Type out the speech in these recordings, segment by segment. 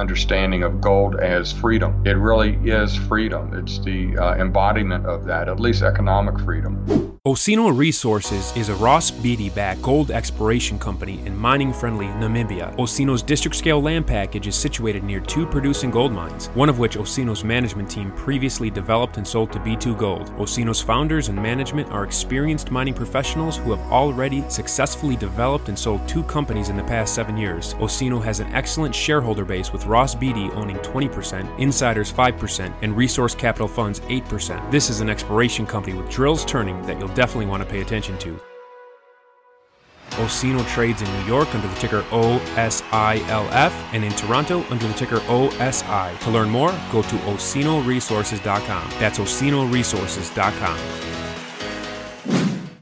understanding of gold as freedom. It really is freedom. It's the uh, embodiment of that, at least economic freedom. Osino Resources is a Ross Beatty backed gold exploration company in mining friendly Namibia. Osino's district scale land package is situated near two producing gold mines, one of which Osino's management team previously developed and sold to B2 Gold. Osino's founders and management are experienced mining professionals who have already successfully developed and sold two companies in the past seven years. Osino has an excellent shareholder base with Ross Beatty owning 20%, insiders 5%, and resource capital funds 8%. This is an exploration company with drills turning that you'll definitely want to pay attention to. Osino trades in New York under the ticker OSILF and in Toronto under the ticker OSI. To learn more, go to osinoresources.com. That's osinoresources.com.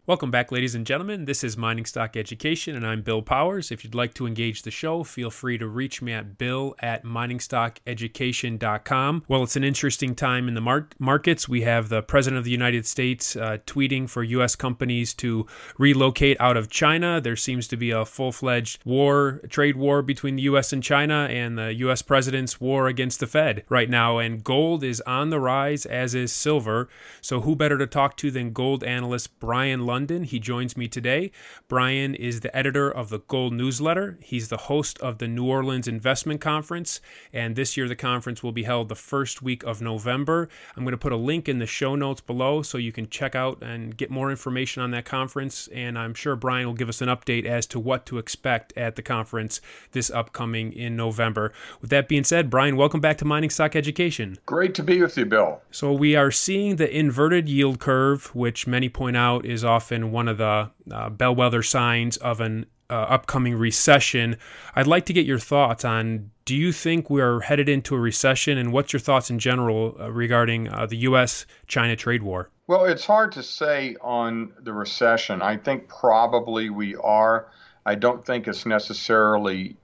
Welcome back, ladies and gentlemen. This is Mining Stock Education, and I'm Bill Powers. If you'd like to engage the show, feel free to reach me at bill at miningstockeducation.com. Well, it's an interesting time in the mar- markets. We have the President of the United States uh, tweeting for U.S. companies to relocate out of China. There seems to be a full fledged war, trade war between the U.S. and China, and the U.S. President's war against the Fed right now. And gold is on the rise, as is silver. So, who better to talk to than gold analyst Brian Lund? London. He joins me today. Brian is the editor of the Gold Newsletter. He's the host of the New Orleans Investment Conference, and this year the conference will be held the first week of November. I'm going to put a link in the show notes below so you can check out and get more information on that conference. And I'm sure Brian will give us an update as to what to expect at the conference this upcoming in November. With that being said, Brian, welcome back to Mining Stock Education. Great to be with you, Bill. So we are seeing the inverted yield curve, which many point out is off often one of the uh, bellwether signs of an uh, upcoming recession. I'd like to get your thoughts on do you think we're headed into a recession, and what's your thoughts in general uh, regarding uh, the U.S. China trade war? Well, it's hard to say on the recession. I think probably we are. I don't think it's necessarily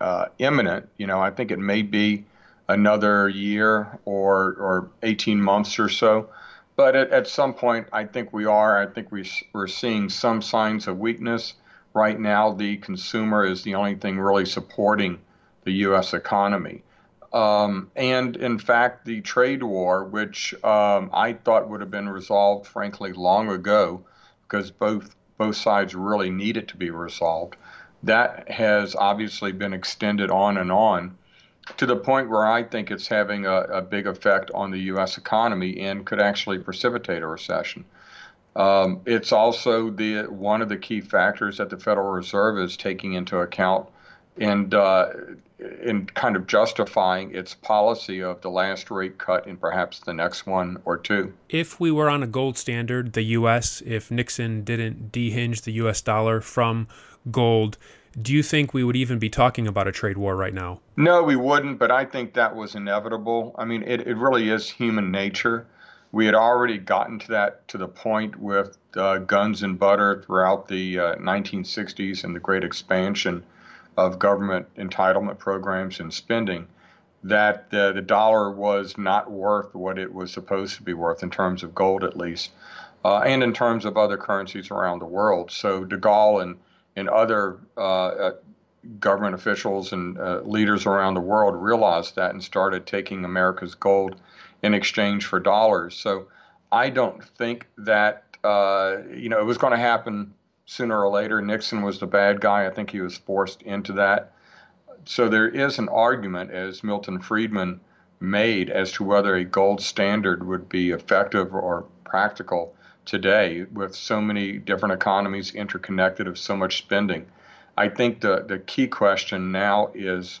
uh, imminent. You know, I think it may be another year or or 18 months or so. But at, at some point, I think we are. I think we, we're seeing some signs of weakness. Right now, the consumer is the only thing really supporting the U.S. economy. Um, and in fact, the trade war, which um, I thought would have been resolved, frankly, long ago, because both both sides really need it to be resolved, that has obviously been extended on and on to the point where I think it's having a, a big effect on the U.S. economy and could actually precipitate a recession. Um, it's also the one of the key factors that the Federal Reserve is taking into account and uh, in kind of justifying its policy of the last rate cut and perhaps the next one or two. If we were on a gold standard, the U.S., if Nixon didn't dehinge the U.S. dollar from gold, do you think we would even be talking about a trade war right now? No, we wouldn't, but I think that was inevitable. I mean, it, it really is human nature. We had already gotten to that to the point with uh, guns and butter throughout the uh, 1960s and the great expansion of government entitlement programs and spending that the dollar was not worth what it was supposed to be worth in terms of gold, at least, uh, and in terms of other currencies around the world. So de Gaulle and and other uh, uh, government officials and uh, leaders around the world realized that and started taking America's gold in exchange for dollars. So I don't think that uh, you know it was going to happen sooner or later. Nixon was the bad guy. I think he was forced into that. So there is an argument, as Milton Friedman made, as to whether a gold standard would be effective or practical today with so many different economies interconnected of so much spending. I think the, the key question now is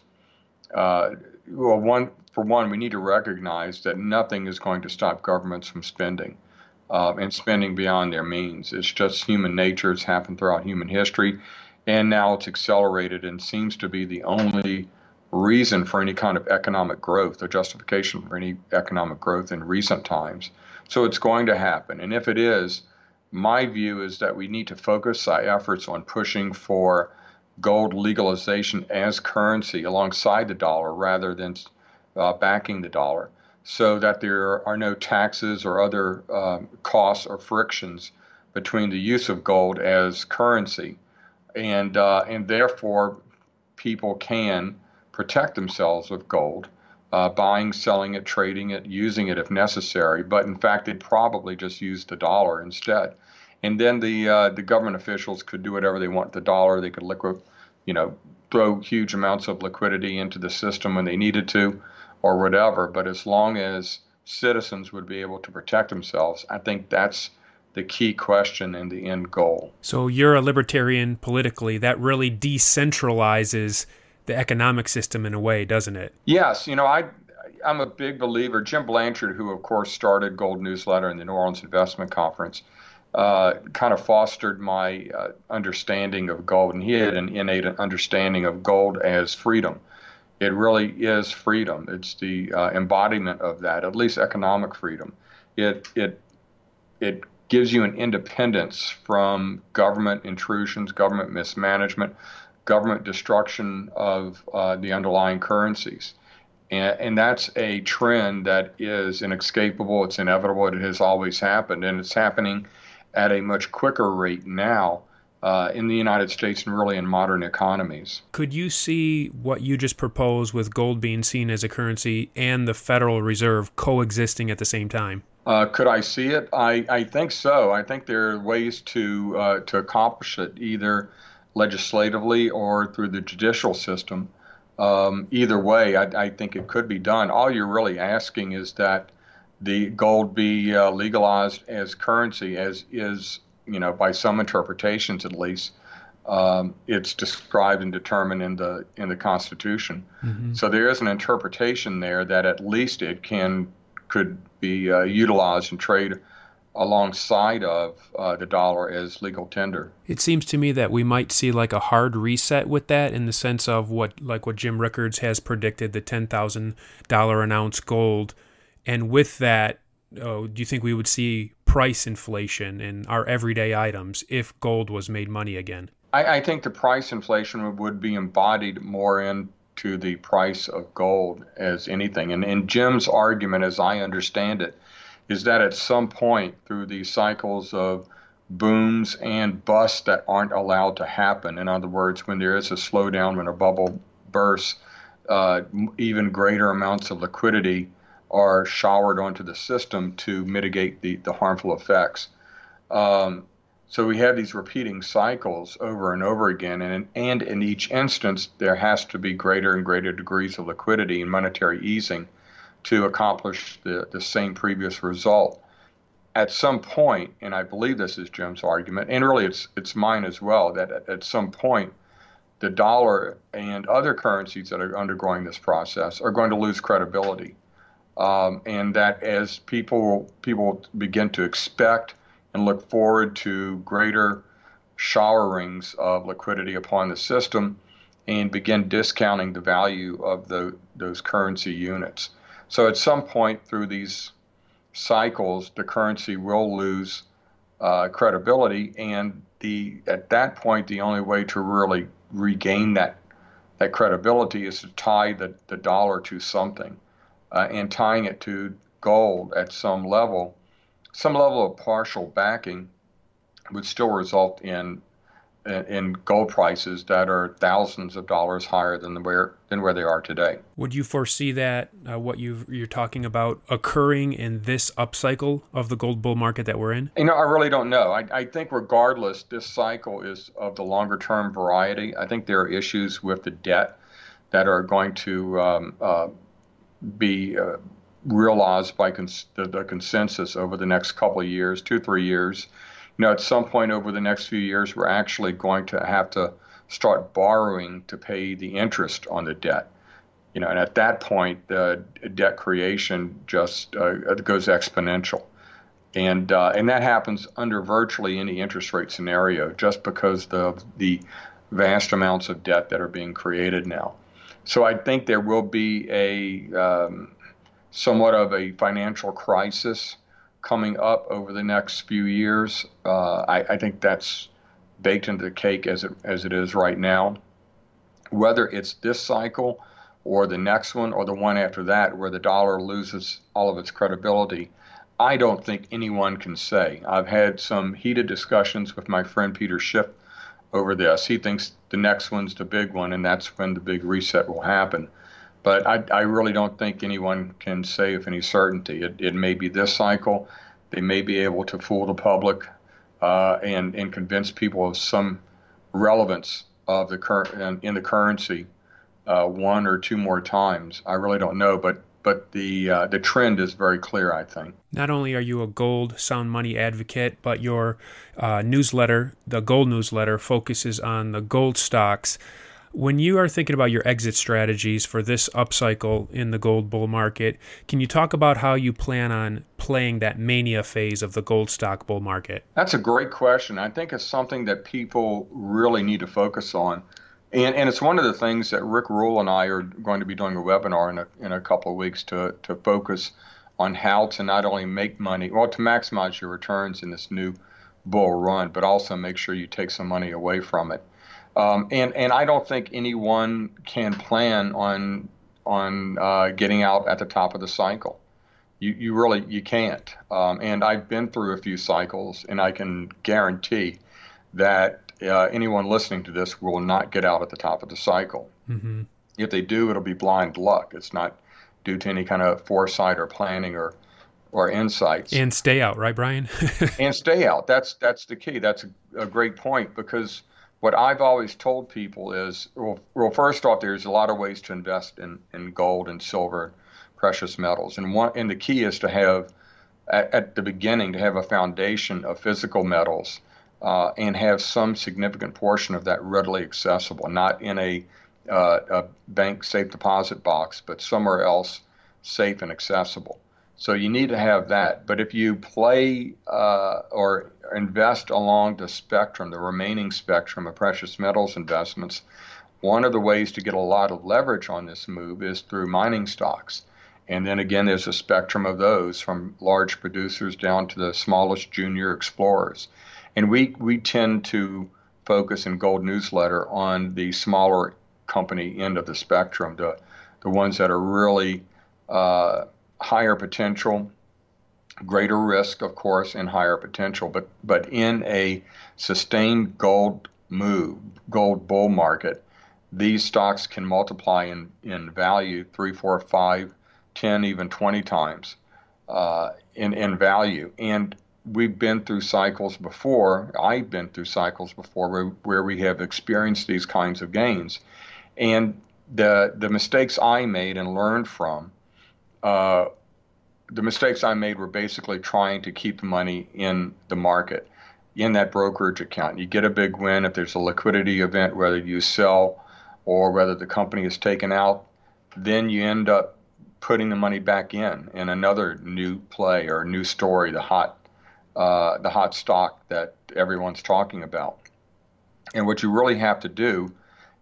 uh, well, one for one, we need to recognize that nothing is going to stop governments from spending uh, and spending beyond their means. It's just human nature. It's happened throughout human history, and now it's accelerated and seems to be the only reason for any kind of economic growth, or justification for any economic growth in recent times. So it's going to happen. And if it is, my view is that we need to focus our efforts on pushing for gold legalization as currency alongside the dollar rather than uh, backing the dollar so that there are no taxes or other um, costs or frictions between the use of gold as currency. And, uh, and therefore, people can protect themselves with gold, uh, buying, selling it, trading it, using it if necessary. But in fact, they'd probably just use the dollar instead. And then the uh, the government officials could do whatever they want the dollar. They could liquid, you know, throw huge amounts of liquidity into the system when they needed to, or whatever. But as long as citizens would be able to protect themselves, I think that's the key question and the end goal. So you're a libertarian politically. That really decentralizes the economic system in a way, doesn't it? Yes. You know, I I'm a big believer. Jim Blanchard, who of course started Gold Newsletter and the New Orleans Investment Conference, uh, kind of fostered my uh, understanding of gold, and he had an innate understanding of gold as freedom. It really is freedom. It's the uh, embodiment of that, at least economic freedom. It it it gives you an independence from government intrusions, government mismanagement, government destruction of uh, the underlying currencies. And, and, that's a trend that is inescapable, it's inevitable, it has always happened, and it's happening at a much quicker rate now. Uh, in the United States and really in modern economies. Could you see what you just proposed with gold being seen as a currency and the Federal Reserve coexisting at the same time? Uh, could I see it? I, I think so. I think there are ways to uh, to accomplish it either legislatively or through the judicial system. Um, either way, I, I, think it could be done. All you're really asking is that the gold be uh, legalized as currency, as is you know by some interpretations at least. Um, it's described and determined in the in the Constitution. Mm-hmm. So there is an interpretation there that at least it can could be uh, utilized and trade alongside of uh, the dollar as legal tender. It seems to me that we might see like a hard reset with that in the sense of what like what Jim Rickards has predicted the ten thousand dollar an ounce gold, and with that, oh, do you think we would see price inflation in our everyday items if gold was made money again? I, I think the price inflation would be embodied more in to the price of gold as anything. And, and Jim's argument, as I understand it, is that at some point through these cycles of booms and busts that aren't allowed to happen, in other words, when there is a slowdown, when a bubble bursts, uh, even greater amounts of liquidity are showered onto the system to mitigate the, the harmful effects. Um, so we have these repeating cycles over and over again, and, and in each instance, there has to be greater and greater degrees of liquidity and monetary easing to accomplish the, the same previous result. At some point, and I believe this is Jim's argument, and really it's, it's mine as well, that at, at some point, the dollar and other currencies that are undergoing this process are going to lose credibility. Um, and that as people people begin to expect and look forward to greater showerings of liquidity upon the system and begin discounting the value of the, those currency units. So at some point through these cycles, the currency will lose uh, credibility, and the at that point, the only way to really regain that that credibility is to tie the, the dollar to something, uh, and tying it to gold at some level. Some level of partial backing would still result in in gold prices that are thousands of dollars higher than where than where they are today. Would you foresee that uh, what you you're talking about occurring in this upcycle of the gold bull market that we're in? You know, I really don't know. I, I think regardless, this cycle is of the longer term variety. I think there are issues with the debt that are going to um, uh, be uh, realized by cons- the, the, consensus over the next couple of years, two, three years. You know, at some point over the next few years, we're actually going to have to start borrowing to pay the interest on the debt. You know, and at that point, the debt creation just uh, goes exponential, and uh, and that happens under virtually any interest rate scenario, just because the the vast amounts of debt that are being created now. So I think there will be a um, somewhat of a financial crisis coming up over the next few years. Uh, I, I, think that's baked into the cake as it, as it is right now. Whether it's this cycle or the next one or the one after that, where the dollar loses all of its credibility, I don't think anyone can say. I've had some heated discussions with my friend Peter Schiff over this. He thinks the next one's the big one, and that's when the big reset will happen. But I, I really don't think anyone can say with any certainty. It, it may be this cycle. They may be able to fool the public uh, and and convince people of some relevance of the current in the currency uh, one or two more times. I really don't know, but but the uh, the trend is very clear. I think. Not only are you a gold sound money advocate, but your uh, newsletter, the Gold Newsletter, focuses on the gold stocks. When you are thinking about your exit strategies for this upcycle in the gold bull market, can you talk about how you plan on playing that mania phase of the gold stock bull market? That's a great question. I think it's something that people really need to focus on. And, and it's one of the things that Rick Rule and I are going to be doing a webinar in a, in a couple of weeks to, to focus on how to not only make money, well, to maximize your returns in this new bull run, but also make sure you take some money away from it. Um, and and I don't think anyone can plan on on uh, getting out at the top of the cycle. You you really you can't. Um, and I've been through a few cycles, and I can guarantee that uh, anyone listening to this will not get out at the top of the cycle. Mm-hmm. If they do, it'll be blind luck. It's not due to any kind of foresight or planning or or insights. And stay out, right, Brian? and stay out. That's that's the key. That's a, a, great point because what I've always told people is, well, well, first off, there's a lot of ways to invest in, in gold and silver, precious metals, and one and the key is to have at, at the beginning to have a foundation of physical metals uh, and have some significant portion of that readily accessible, not in a, uh, a bank safe deposit box, but somewhere else safe and accessible. So you need to have that. But if you play uh, or invest along the spectrum, the remaining spectrum of precious metals investments, one of the ways to get a lot of leverage on this move is through mining stocks. And then again, there's a spectrum of those from large producers down to the smallest junior explorers. And we, we tend to focus in Gold Newsletter on the smaller company end of the spectrum, the, the ones that are really uh, higher potential, greater risk, of course, and higher potential. But, but in a sustained gold move, gold bull market, these stocks can multiply in, in value three, four, five, 10, even 20 times uh, in, in value. And we've been through cycles before. I've been through cycles before where, where we have experienced these kinds of gains, and the the mistakes I made and learned from. Uh, the mistakes I made were basically trying to keep the money in the market, in that brokerage account. You get a big win if there's a liquidity event, whether you sell or whether the company is taken out, then you end up putting the money back in in another new play or new story, the hot uh, the hot stock that everyone's talking about. And what you really have to do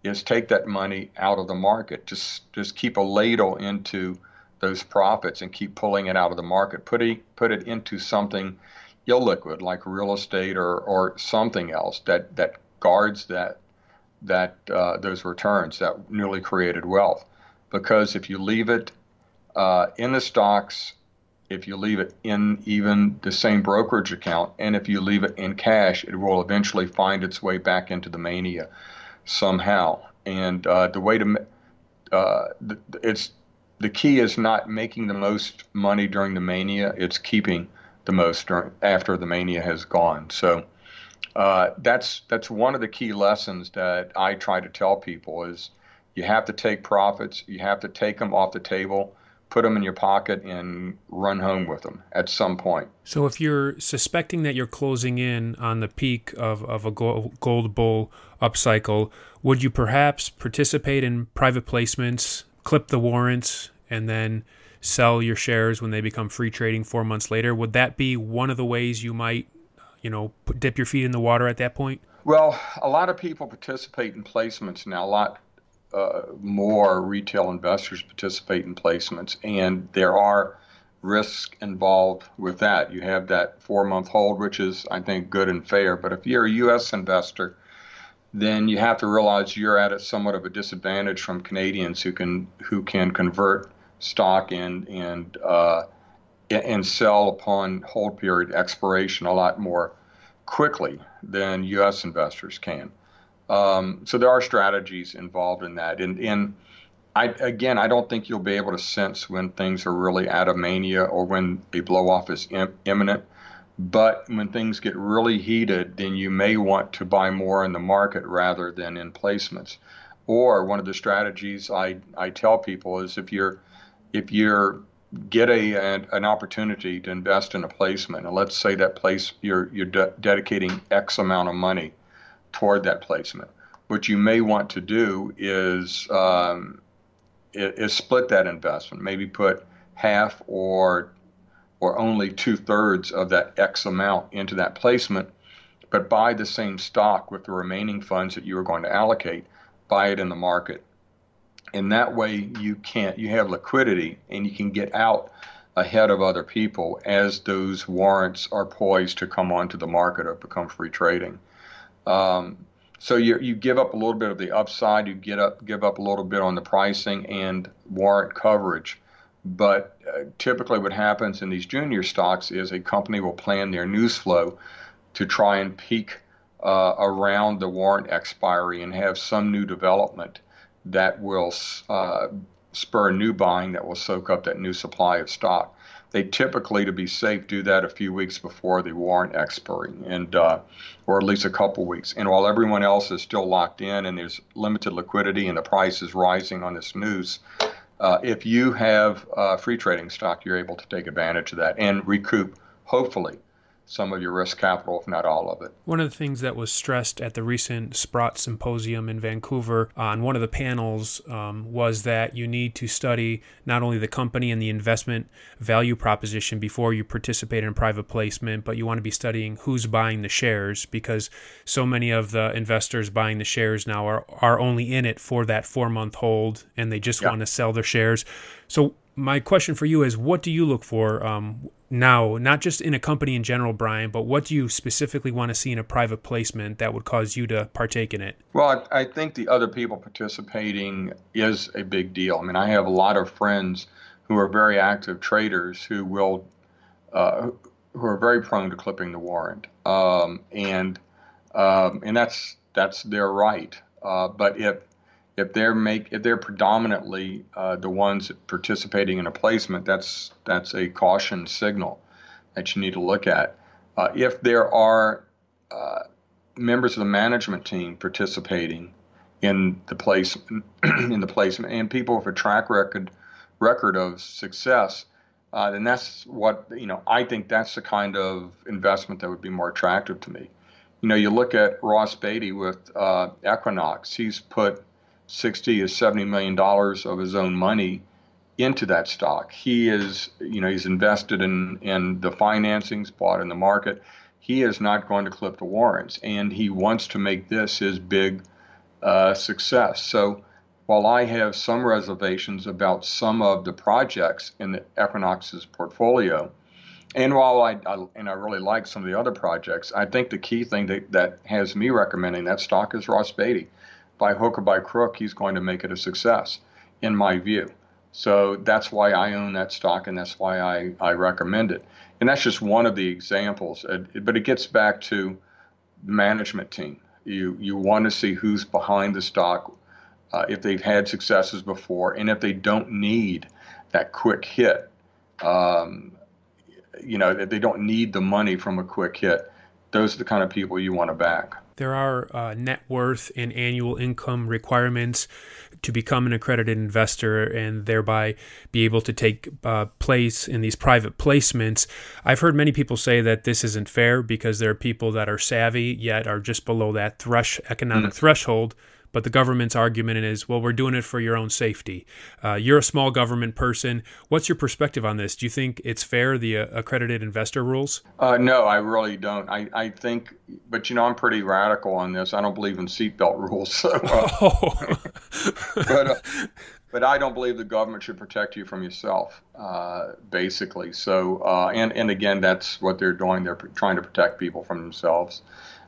is take that money out of the market. Just just keep a ladle into those profits and keep pulling it out of the market. Put it put it into something illiquid like real estate or or something else that that guards that that uh, those returns, that newly created wealth. Because if you leave it uh, in the stocks if you leave it in even the same brokerage account, and if you leave it in cash, it will eventually find its way back into the mania somehow. And uh, the way to uh, it's the key is not making the most money during the mania; it's keeping the most during, after the mania has gone. So uh, that's that's one of the key lessons that I try to tell people is you have to take profits, you have to take them off the table put them in your pocket and run home with them at some point. So, if you're suspecting that you're closing in on the peak of, of a gold bull upcycle, would you perhaps participate in private placements, clip the warrants, and then sell your shares when they become free trading four months later? Would that be one of the ways you might, you know, dip your feet in the water at that point? Well, a lot of people participate in placements now. A lot uh, more retail investors participate in placements, and there are risks involved with that. You have that four month hold, which is, I think, good and fair. But if you're a U.S. investor, then you have to realize you're at a somewhat of a disadvantage from Canadians who can who can convert stock and and uh, and sell upon hold period expiration a lot more quickly than U.S. investors can. Um, so there are strategies involved in that. And, and I, again, I don't think you'll be able to sense when things are really out of mania or when a blow off is Im- imminent. But when things get really heated, then you may want to buy more in the market rather than in placements. Or one of the strategies I, I tell people is if you're if you're get a an, an opportunity to invest in a placement, and let's say that place you're you're de- dedicating X amount of money toward that placement. What you may want to do is um, is split that investment, maybe put half or or only two thirds of that X amount into that placement, but buy the same stock with the remaining funds that you are going to allocate, buy it in the market. And that way you can't you have liquidity and you can get out ahead of other people as those warrants are poised to come onto the market or become free trading. Um, so you you give up a little bit of the upside, you get up give up a little bit on the pricing and warrant coverage. But uh, typically, what happens in these junior stocks is a company will plan their news flow to try and peak uh, around the warrant expiry and have some new development that will uh, spur new buying that will soak up that new supply of stock. They typically, to be safe, do that a few weeks before the warrant expiry, and uh, or at least a couple weeks. And while everyone else is still locked in and there's limited liquidity and the price is rising on this news, uh, if you have uh, free trading stock, you're able to take advantage of that and recoup, hopefully, some of your risk capital, if not all of it. One of the things that was stressed at the recent Sprott Symposium in Vancouver on one of the panels um, was that you need to study not only the company and the investment value proposition before you participate in private placement, but you want to be studying who's buying the shares because so many of the investors buying the shares now are, are only in it for that four month hold and they just yeah. want to sell their shares. So, my question for you is what do you look for um, now, not just in a company in general, Brian, but what do you specifically want to see in a private placement that would cause you to partake in it? Well, I, I think the other people participating is a big deal. I mean, I have a lot of friends who are very active traders who will, uh, who are very prone to clipping the warrant, um, and um, and that's that's their right. Uh, but if if they're make if they're predominantly uh, the ones participating in a placement, that's that's a caution signal that you need to look at. Uh, if there are uh, members of the management team participating in the place in the placement and people with a track record record of success, uh, then that's what you know. I think that's the kind of investment that would be more attractive to me. You know, you look at Ross Beatty with uh, Equinox. He's put 60 or 70 million dollars of his own money into that stock. He is, you know, he's invested in in the financings, bought in the market. He is not going to clip the warrants, and he wants to make this his big uh, success. So, while I have some reservations about some of the projects in the Equinox's portfolio, and while I, I, and I really like some of the other projects, I think the key thing that, that has me recommending that stock is Ross Beatty by hook or by crook, he's going to make it a success, in my view. So that's why I own that stock and that's why I, I recommend it. And that's just one of the examples. But it gets back to management team. You, you want to see who's behind the stock, uh, if they've had successes before, and if they don't need that quick hit. Um, you know, if they don't need the money from a quick hit, those are the kind of people you want to back. There are uh, net worth and annual income requirements to become an accredited investor and thereby be able to take uh, place in these private placements. I've heard many people say that this isn't fair because there are people that are savvy yet are just below that thresh economic mm. threshold but the government's argument is, well, we're doing it for your own safety. Uh, you're a small government person. What's your perspective on this? Do you think it's fair, the uh, accredited investor rules? Uh, no, I really don't. I, I think, but you know, I'm pretty radical on this. I don't believe in seatbelt rules. So, uh, oh. but, uh, but I don't believe the government should protect you from yourself, uh, basically. So, and, and again, that's what they're doing. They're trying to protect people from themselves.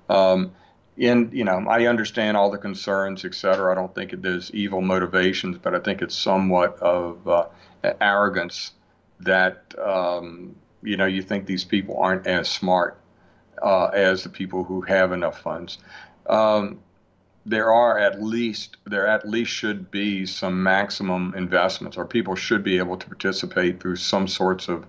Um, in you know I understand all the concerns, et cetera. I don't think there's evil motivations, but I think it's somewhat of uh, arrogance that um, you know you think these people aren't as smart uh, as the people who have enough funds. Um, there are at least there at least should be some maximum investments, or people should be able to participate through some sorts of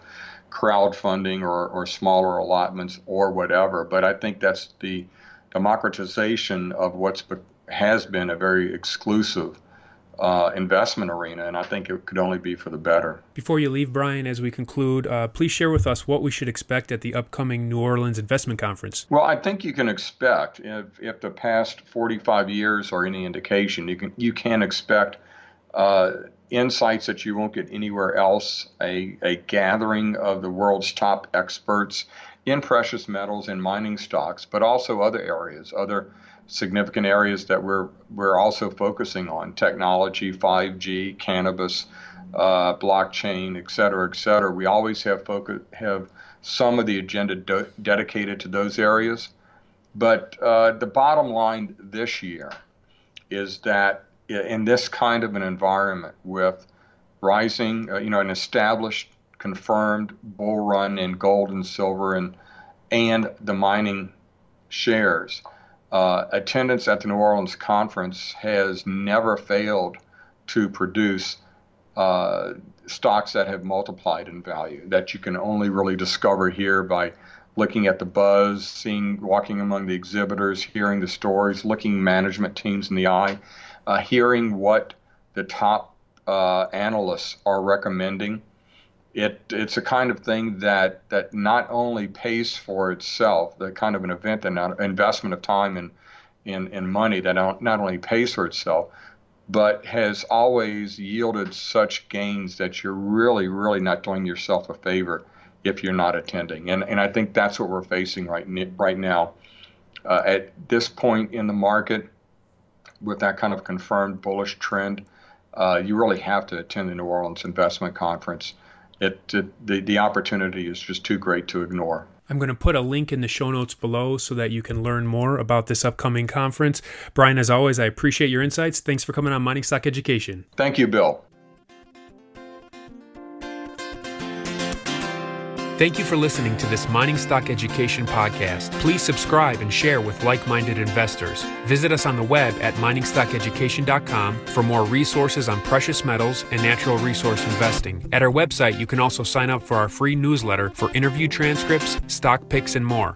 crowdfunding or, or smaller allotments or whatever. But I think that's the democratization of what's has been a very exclusive uh, investment arena, and I think it could only be for the better. Before you leave, Brian, as we conclude, uh, please share with us what we should expect at the upcoming New Orleans Investment Conference. Well, I think you can expect, if, if the past 45 years are any indication, you can you can expect uh, insights that you won't get anywhere else. A, a gathering of the world's top experts in precious metals and mining stocks, but also other areas, other significant areas that we're we're also focusing on: technology, 5G, cannabis, uh, blockchain, et cetera, et cetera. We always have focus have some of the agenda do- dedicated to those areas. But uh, the bottom line this year is that in this kind of an environment with rising, uh, you know, an established, confirmed bull run in gold and silver and and the mining shares. Uh, attendance at the New Orleans conference has never failed to produce uh, stocks that have multiplied in value that you can only really discover here by looking at the buzz, seeing, walking among the exhibitors, hearing the stories, looking management teams in the eye, uh, hearing what the top uh, analysts are recommending it it's a kind of thing that that not only pays for itself, the kind of an event and investment of time and in, in money that not only pays for itself, but has always yielded such gains that you're really, really not doing yourself a favor if you're not attending. And and I think that's what we're facing right right now. Uh, at this point in the market, with that kind of confirmed bullish trend, uh, you really have to attend the New Orleans Investment Conference it, it the, the opportunity is just too great to ignore. I'm going to put a link in the show notes below so that you can learn more about this upcoming conference. Brian, as always, I appreciate your insights. Thanks for coming on Mining Stock Education. Thank you, Bill. Thank you for listening to this Mining Stock Education podcast. Please subscribe and share with like minded investors. Visit us on the web at miningstockeducation.com for more resources on precious metals and natural resource investing. At our website, you can also sign up for our free newsletter for interview transcripts, stock picks, and more.